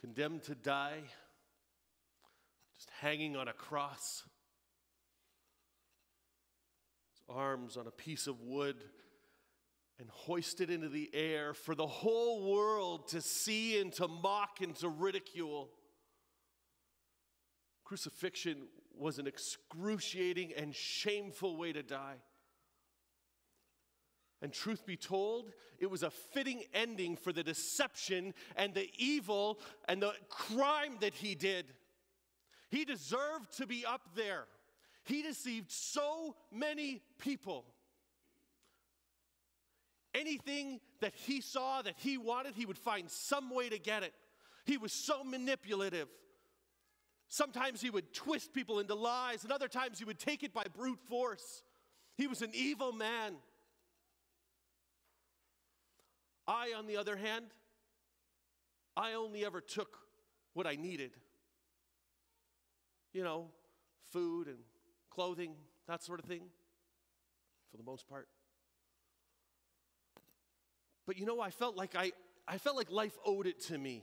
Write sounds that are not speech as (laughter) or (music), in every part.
condemned to die, just hanging on a cross, his arms on a piece of wood, and hoisted into the air for the whole world to see and to mock and to ridicule. Crucifixion was an excruciating and shameful way to die. And truth be told, it was a fitting ending for the deception and the evil and the crime that he did. He deserved to be up there. He deceived so many people. Anything that he saw that he wanted, he would find some way to get it. He was so manipulative. Sometimes he would twist people into lies, and other times he would take it by brute force. He was an evil man. I, on the other hand, I only ever took what I needed. You know, food and clothing, that sort of thing, for the most part. But you know, I felt like I, I felt like life owed it to me.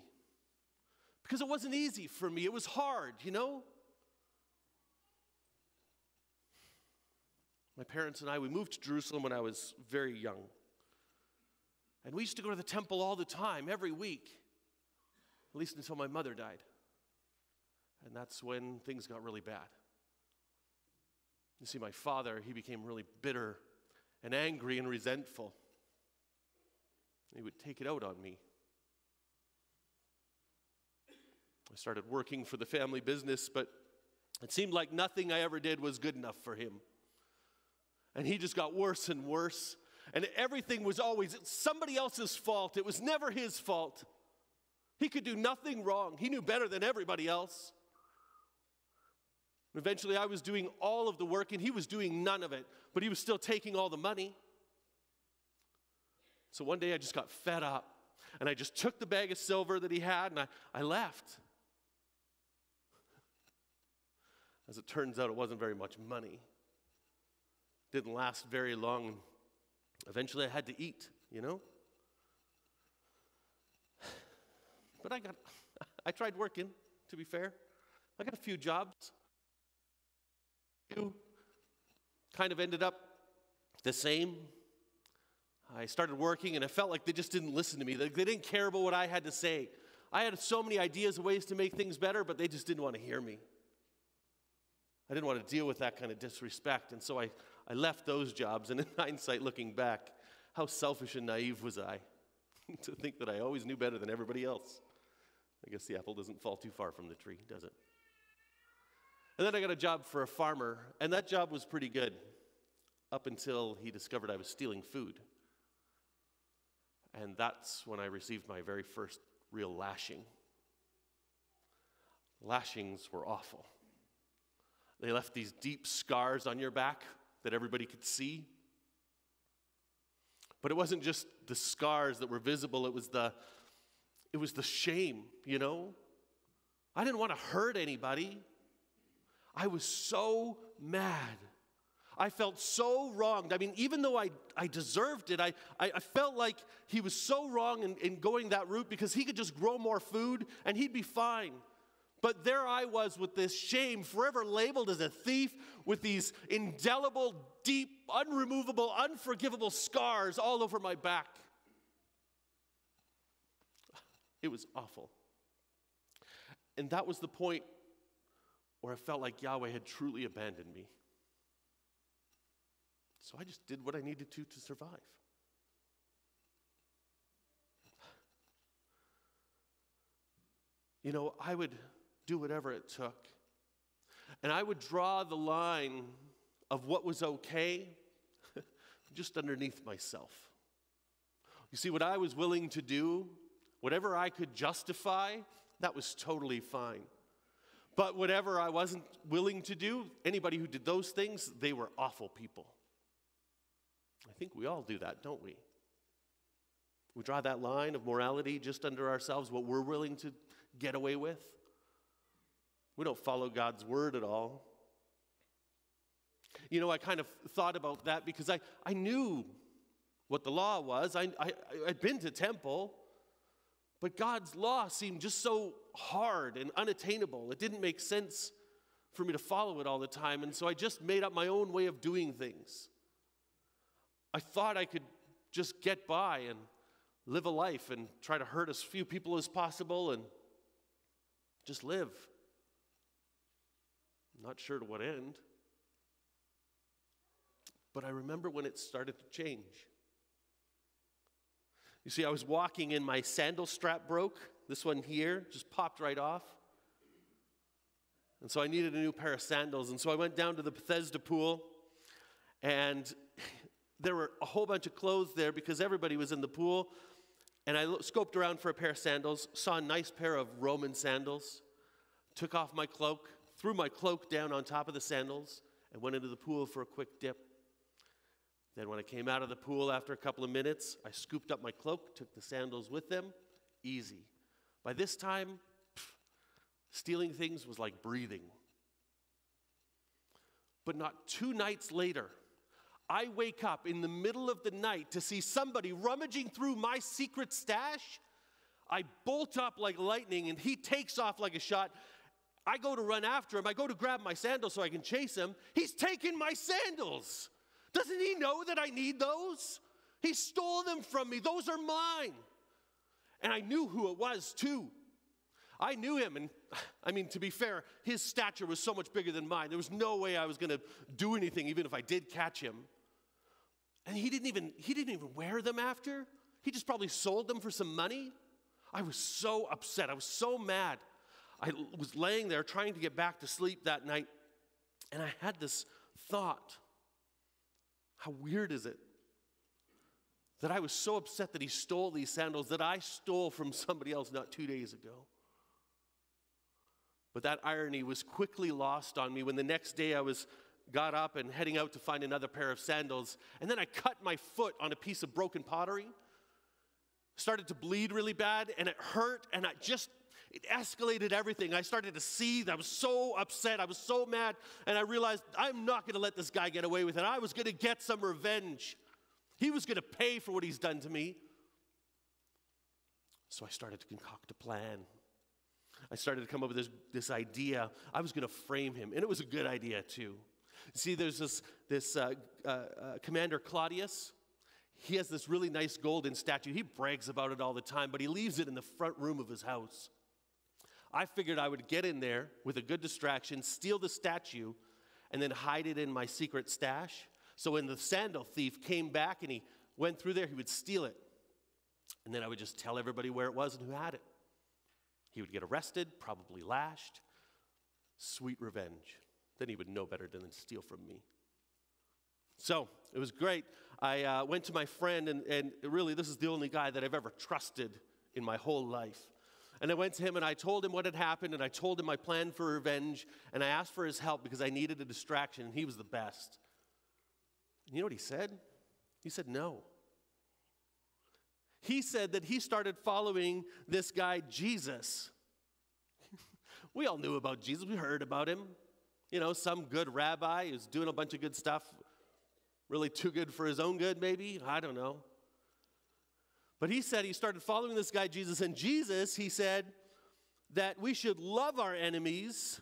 Because it wasn't easy for me. It was hard, you know? My parents and I, we moved to Jerusalem when I was very young. And we used to go to the temple all the time, every week, at least until my mother died. And that's when things got really bad. You see, my father, he became really bitter and angry and resentful. He would take it out on me. I started working for the family business, but it seemed like nothing I ever did was good enough for him. And he just got worse and worse and everything was always somebody else's fault. It was never his fault. He could do nothing wrong. He knew better than everybody else. Eventually, I was doing all of the work and he was doing none of it, but he was still taking all the money. So one day I just got fed up and I just took the bag of silver that he had and I, I left. As it turns out, it wasn't very much money. Didn't last very long. Eventually, I had to eat, you know? But I got, (laughs) I tried working, to be fair. I got a few jobs. You kind of ended up the same. I started working and I felt like they just didn't listen to me. They, they didn't care about what I had to say. I had so many ideas and ways to make things better, but they just didn't want to hear me. I didn't want to deal with that kind of disrespect. And so I, I left those jobs. And in (laughs) hindsight, looking back, how selfish and naive was I (laughs) to think that I always knew better than everybody else? I guess the apple doesn't fall too far from the tree, does it? And then I got a job for a farmer, and that job was pretty good up until he discovered I was stealing food. And that's when I received my very first real lashing. Lashings were awful. They left these deep scars on your back that everybody could see. But it wasn't just the scars that were visible, it was the it was the shame, you know? I didn't want to hurt anybody. I was so mad. I felt so wronged. I mean, even though I, I deserved it, I, I, I felt like he was so wrong in, in going that route because he could just grow more food and he'd be fine. But there I was with this shame, forever labeled as a thief, with these indelible, deep, unremovable, unforgivable scars all over my back. It was awful. And that was the point where I felt like Yahweh had truly abandoned me. So I just did what I needed to to survive. You know, I would do whatever it took. And I would draw the line of what was okay (laughs) just underneath myself. You see, what I was willing to do, whatever I could justify, that was totally fine. But whatever I wasn't willing to do, anybody who did those things, they were awful people. I think we all do that, don't we? We draw that line of morality just under ourselves, what we're willing to get away with. We don't follow God's word at all. You know, I kind of thought about that because I, I knew what the law was. I, I, I'd been to temple, but God's law seemed just so hard and unattainable. It didn't make sense for me to follow it all the time. And so I just made up my own way of doing things. I thought I could just get by and live a life and try to hurt as few people as possible and just live. Not sure to what end. But I remember when it started to change. You see, I was walking and my sandal strap broke. This one here just popped right off. And so I needed a new pair of sandals. And so I went down to the Bethesda pool, and (laughs) there were a whole bunch of clothes there because everybody was in the pool. And I scoped around for a pair of sandals, saw a nice pair of Roman sandals, took off my cloak, threw my cloak down on top of the sandals, and went into the pool for a quick dip. Then, when I came out of the pool after a couple of minutes, I scooped up my cloak, took the sandals with them. Easy. By this time, Stealing things was like breathing. But not two nights later, I wake up in the middle of the night to see somebody rummaging through my secret stash. I bolt up like lightning and he takes off like a shot. I go to run after him. I go to grab my sandals so I can chase him. He's taken my sandals. Doesn't he know that I need those? He stole them from me. Those are mine. And I knew who it was too. I knew him, and I mean, to be fair, his stature was so much bigger than mine. There was no way I was going to do anything, even if I did catch him. And he didn't even he didn't even wear them after. He just probably sold them for some money. I was so upset. I was so mad. I was laying there trying to get back to sleep that night, and I had this thought. How weird is it that I was so upset that he stole these sandals that I stole from somebody else not two days ago? But that irony was quickly lost on me when the next day I was got up and heading out to find another pair of sandals. And then I cut my foot on a piece of broken pottery. Started to bleed really bad and it hurt and I just it escalated everything. I started to seethe. I was so upset. I was so mad. And I realized I'm not going to let this guy get away with it. I was going to get some revenge. He was going to pay for what he's done to me. So I started to concoct a plan. I started to come up with this, this idea. I was going to frame him, and it was a good idea too. See, there's this, this uh, uh, uh, Commander Claudius. He has this really nice golden statue. He brags about it all the time, but he leaves it in the front room of his house. I figured I would get in there with a good distraction, steal the statue, and then hide it in my secret stash. So when the sandal thief came back and he went through there, he would steal it. And then I would just tell everybody where it was and who had it. He would get arrested, probably lashed. Sweet revenge. Then he would know better than to steal from me. So it was great. I uh, went to my friend, and, and really, this is the only guy that I've ever trusted in my whole life. And I went to him and I told him what had happened, and I told him my plan for revenge, and I asked for his help because I needed a distraction, and he was the best. And you know what he said? He said, No. He said that he started following this guy, Jesus. (laughs) we all knew about Jesus, we heard about him. You know, some good rabbi who's doing a bunch of good stuff, really too good for his own good, maybe. I don't know. But he said he started following this guy, Jesus, and Jesus, he said that we should love our enemies,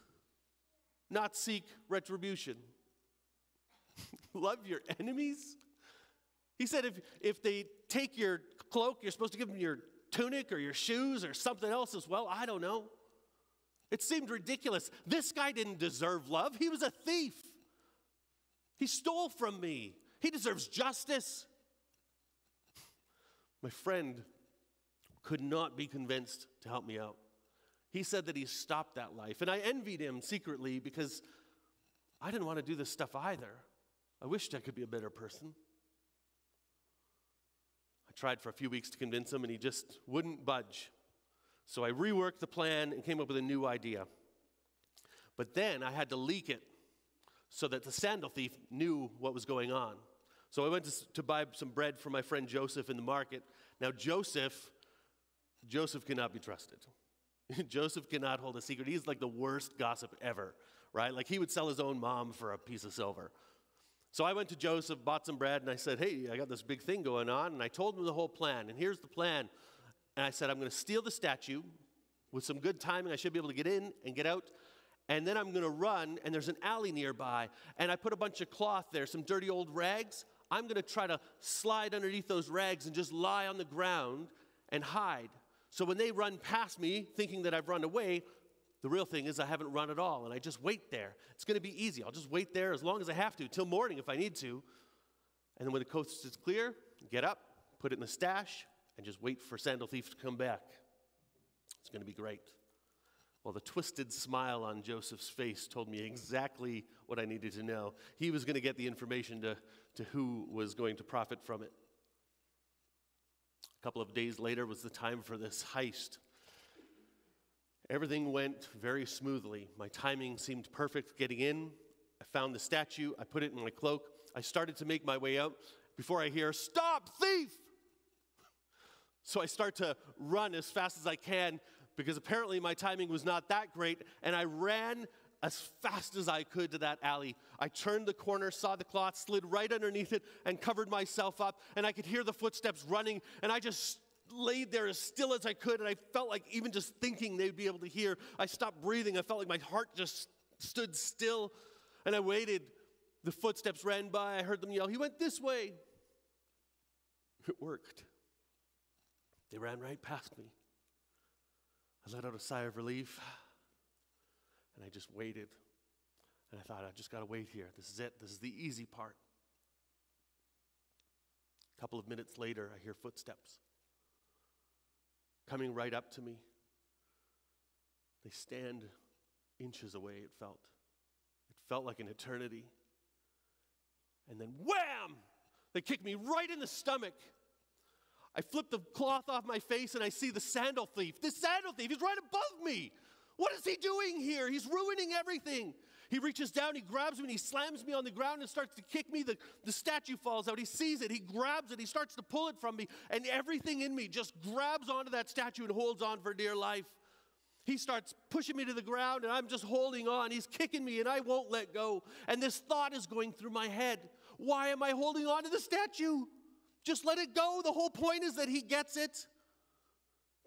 not seek retribution. (laughs) love your enemies? He said if, if they take your cloak, you're supposed to give them your tunic or your shoes or something else as well. I don't know. It seemed ridiculous. This guy didn't deserve love, he was a thief. He stole from me. He deserves justice. My friend could not be convinced to help me out. He said that he stopped that life. And I envied him secretly because I didn't want to do this stuff either. I wished I could be a better person I tried for a few weeks to convince him, and he just wouldn't budge. So I reworked the plan and came up with a new idea. But then I had to leak it so that the sandal thief knew what was going on. So I went to, to buy some bread for my friend Joseph in the market. Now, Joseph, Joseph cannot be trusted. (laughs) Joseph cannot hold a secret. He's like the worst gossip ever, right? Like he would sell his own mom for a piece of silver. So I went to Joseph, bought some bread, and I said, Hey, I got this big thing going on. And I told him the whole plan. And here's the plan. And I said, I'm going to steal the statue. With some good timing, I should be able to get in and get out. And then I'm going to run, and there's an alley nearby. And I put a bunch of cloth there, some dirty old rags. I'm going to try to slide underneath those rags and just lie on the ground and hide. So when they run past me, thinking that I've run away, the real thing is I haven't run at all, and I just wait there. It's going to be easy. I'll just wait there as long as I have to, till morning if I need to. And then when the coast is clear, get up, put it in the stash, and just wait for Sandal Thief to come back. It's going to be great. Well, the twisted smile on Joseph's face told me exactly what I needed to know. He was going to get the information to, to who was going to profit from it. A couple of days later was the time for this heist. Everything went very smoothly. My timing seemed perfect getting in. I found the statue, I put it in my cloak. I started to make my way out before I hear, Stop, thief! (laughs) So I start to run as fast as I can because apparently my timing was not that great, and I ran as fast as I could to that alley. I turned the corner, saw the cloth, slid right underneath it, and covered myself up, and I could hear the footsteps running, and I just laid there as still as I could, and I felt like even just thinking they'd be able to hear. I stopped breathing. I felt like my heart just stood still, and I waited. The footsteps ran by. I heard them yell, He went this way. It worked. They ran right past me. I let out a sigh of relief, and I just waited. And I thought, I just got to wait here. This is it. This is the easy part. A couple of minutes later, I hear footsteps coming right up to me. They stand inches away, it felt. It felt like an eternity. And then wham! They kick me right in the stomach. I flip the cloth off my face and I see the sandal thief. The sandal thief, he's right above me. What is he doing here? He's ruining everything. He reaches down, he grabs me, and he slams me on the ground and starts to kick me. The, the statue falls out. He sees it, he grabs it, he starts to pull it from me, and everything in me just grabs onto that statue and holds on for dear life. He starts pushing me to the ground, and I'm just holding on. He's kicking me, and I won't let go. And this thought is going through my head Why am I holding on to the statue? Just let it go. The whole point is that he gets it.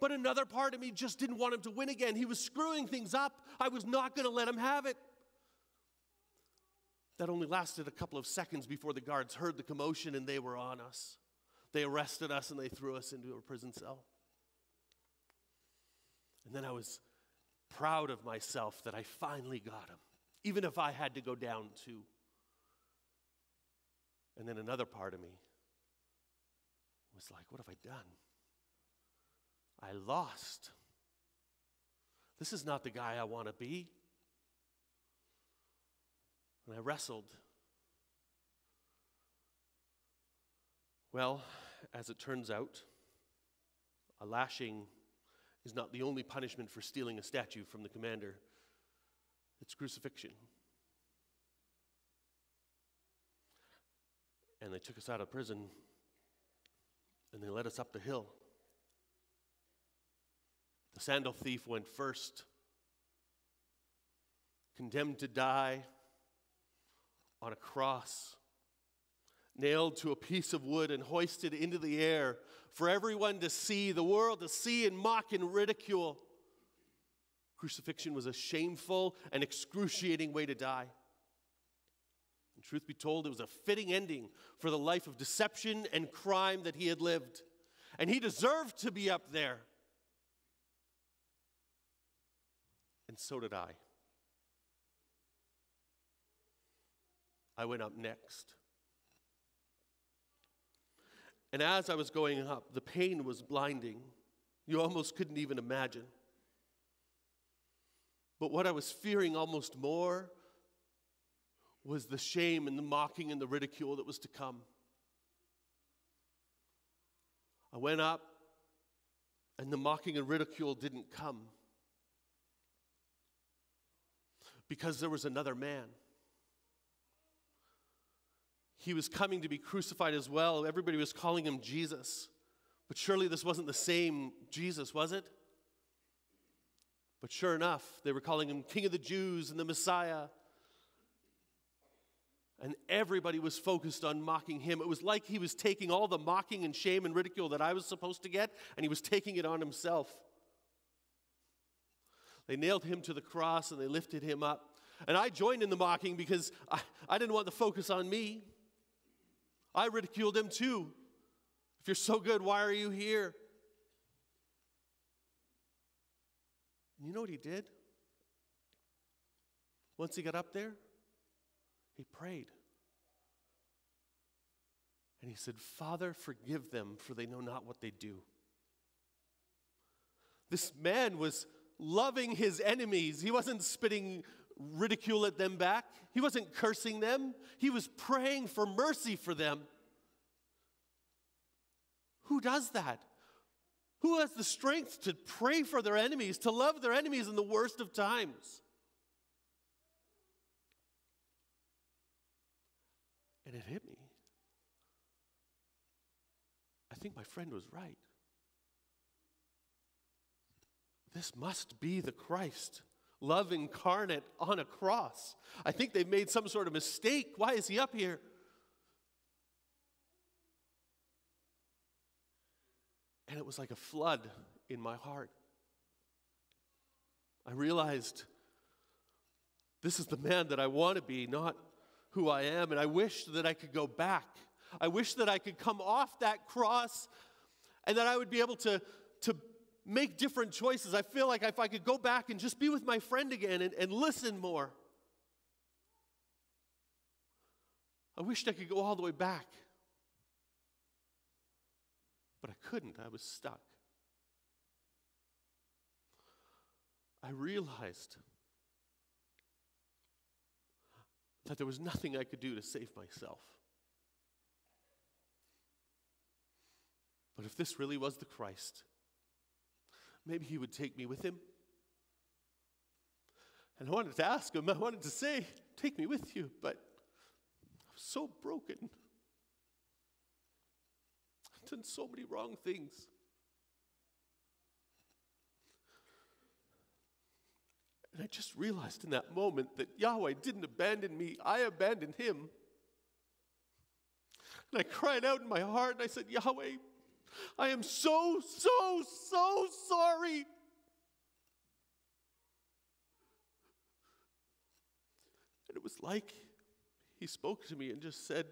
But another part of me just didn't want him to win again. He was screwing things up. I was not going to let him have it. That only lasted a couple of seconds before the guards heard the commotion and they were on us. They arrested us and they threw us into a prison cell. And then I was proud of myself that I finally got him, even if I had to go down too. And then another part of me was like, what have I done? I lost. This is not the guy I want to be. And I wrestled. Well, as it turns out, a lashing is not the only punishment for stealing a statue from the commander, it's crucifixion. And they took us out of prison and they led us up the hill. The sandal thief went first, condemned to die on a cross, nailed to a piece of wood and hoisted into the air for everyone to see, the world to see and mock and ridicule. Crucifixion was a shameful and excruciating way to die. And truth be told, it was a fitting ending for the life of deception and crime that he had lived. And he deserved to be up there. And so did I. I went up next. And as I was going up, the pain was blinding. You almost couldn't even imagine. But what I was fearing almost more was the shame and the mocking and the ridicule that was to come. I went up, and the mocking and ridicule didn't come because there was another man. He was coming to be crucified as well. Everybody was calling him Jesus. But surely this wasn't the same Jesus, was it? But sure enough, they were calling him King of the Jews and the Messiah. And everybody was focused on mocking him. It was like he was taking all the mocking and shame and ridicule that I was supposed to get, and he was taking it on himself. They nailed him to the cross and they lifted him up. And I joined in the mocking because I, I didn't want the focus on me. I ridiculed him too. If you're so good, why are you here? And you know what he did? Once he got up there, he prayed. And he said, Father, forgive them, for they know not what they do. This man was loving his enemies. He wasn't spitting ridicule at them back, he wasn't cursing them. He was praying for mercy for them. Who does that? Who has the strength to pray for their enemies, to love their enemies in the worst of times? And it hit me. I think my friend was right. This must be the Christ, love incarnate on a cross. I think they've made some sort of mistake. Why is he up here? And it was like a flood in my heart. I realized this is the man that I want to be, not who I am. And I wish that I could go back. I wish that I could come off that cross and that I would be able to, to make different choices. I feel like if I could go back and just be with my friend again and, and listen more. I wished I could go all the way back. But I couldn't, I was stuck. I realized that there was nothing I could do to save myself. But if this really was the Christ, maybe he would take me with him. And I wanted to ask him, I wanted to say, Take me with you, but I was so broken. I've done so many wrong things. And I just realized in that moment that Yahweh didn't abandon me, I abandoned him. And I cried out in my heart and I said, Yahweh, I am so, so, so sorry. And it was like he spoke to me and just said,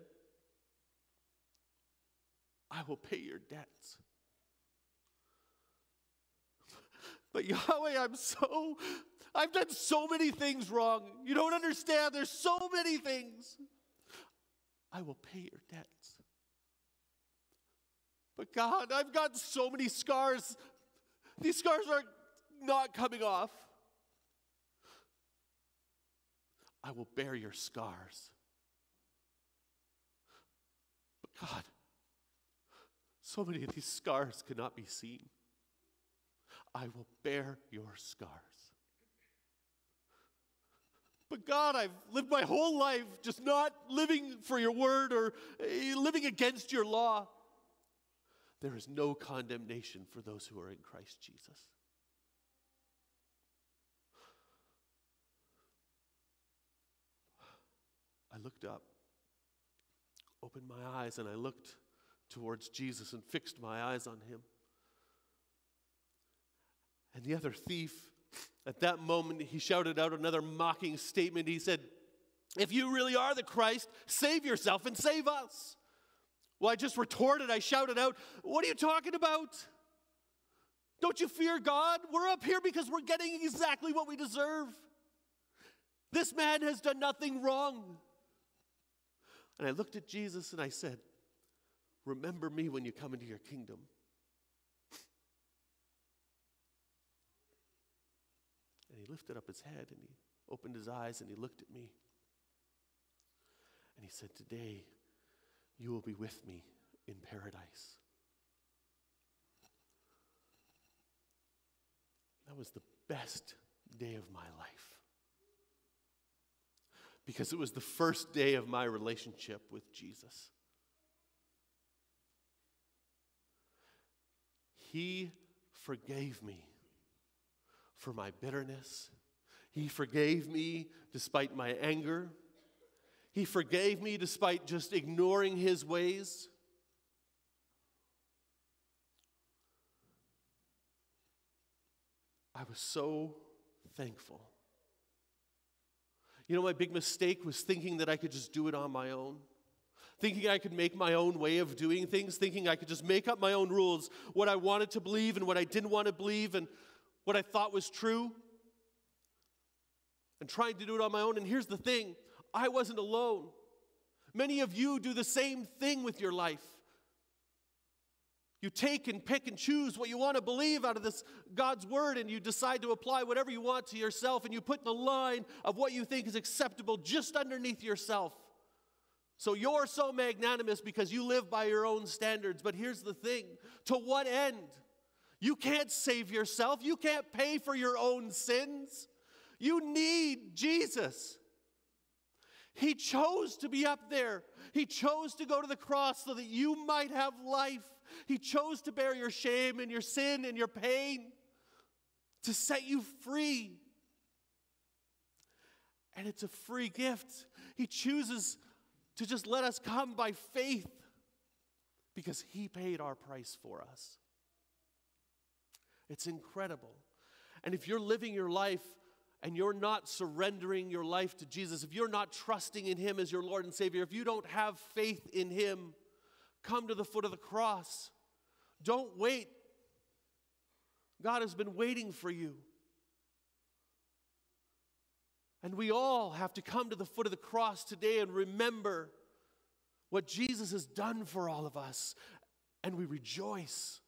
I will pay your debts. (laughs) But Yahweh, I'm so, I've done so many things wrong. You don't understand. There's so many things. I will pay your debts. But God, I've got so many scars. These scars are not coming off. I will bear your scars. But God, so many of these scars cannot be seen. I will bear your scars. But God, I've lived my whole life just not living for your word or uh, living against your law. There is no condemnation for those who are in Christ Jesus. I looked up, opened my eyes, and I looked towards Jesus and fixed my eyes on him. And the other thief, at that moment, he shouted out another mocking statement. He said, If you really are the Christ, save yourself and save us. Well, I just retorted, I shouted out, What are you talking about? Don't you fear God? We're up here because we're getting exactly what we deserve. This man has done nothing wrong. And I looked at Jesus and I said, Remember me when you come into your kingdom. And he lifted up his head and he opened his eyes and he looked at me. And he said, Today you will be with me in paradise. That was the best day of my life. Because it was the first day of my relationship with Jesus. He forgave me for my bitterness. He forgave me despite my anger. He forgave me despite just ignoring His ways. I was so thankful. You know, my big mistake was thinking that I could just do it on my own. Thinking I could make my own way of doing things, thinking I could just make up my own rules, what I wanted to believe and what I didn't want to believe, and what I thought was true, and trying to do it on my own. And here's the thing I wasn't alone. Many of you do the same thing with your life. You take and pick and choose what you want to believe out of this God's word, and you decide to apply whatever you want to yourself, and you put the line of what you think is acceptable just underneath yourself. So you're so magnanimous because you live by your own standards. But here's the thing to what end? You can't save yourself, you can't pay for your own sins. You need Jesus. He chose to be up there. He chose to go to the cross so that you might have life. He chose to bear your shame and your sin and your pain to set you free. And it's a free gift. He chooses to just let us come by faith because He paid our price for us. It's incredible. And if you're living your life and you're not surrendering your life to Jesus, if you're not trusting in Him as your Lord and Savior, if you don't have faith in Him, come to the foot of the cross. Don't wait. God has been waiting for you. And we all have to come to the foot of the cross today and remember what Jesus has done for all of us. And we rejoice.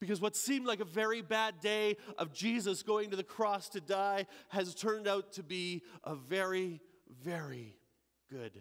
Because what seemed like a very bad day of Jesus going to the cross to die has turned out to be a very, very good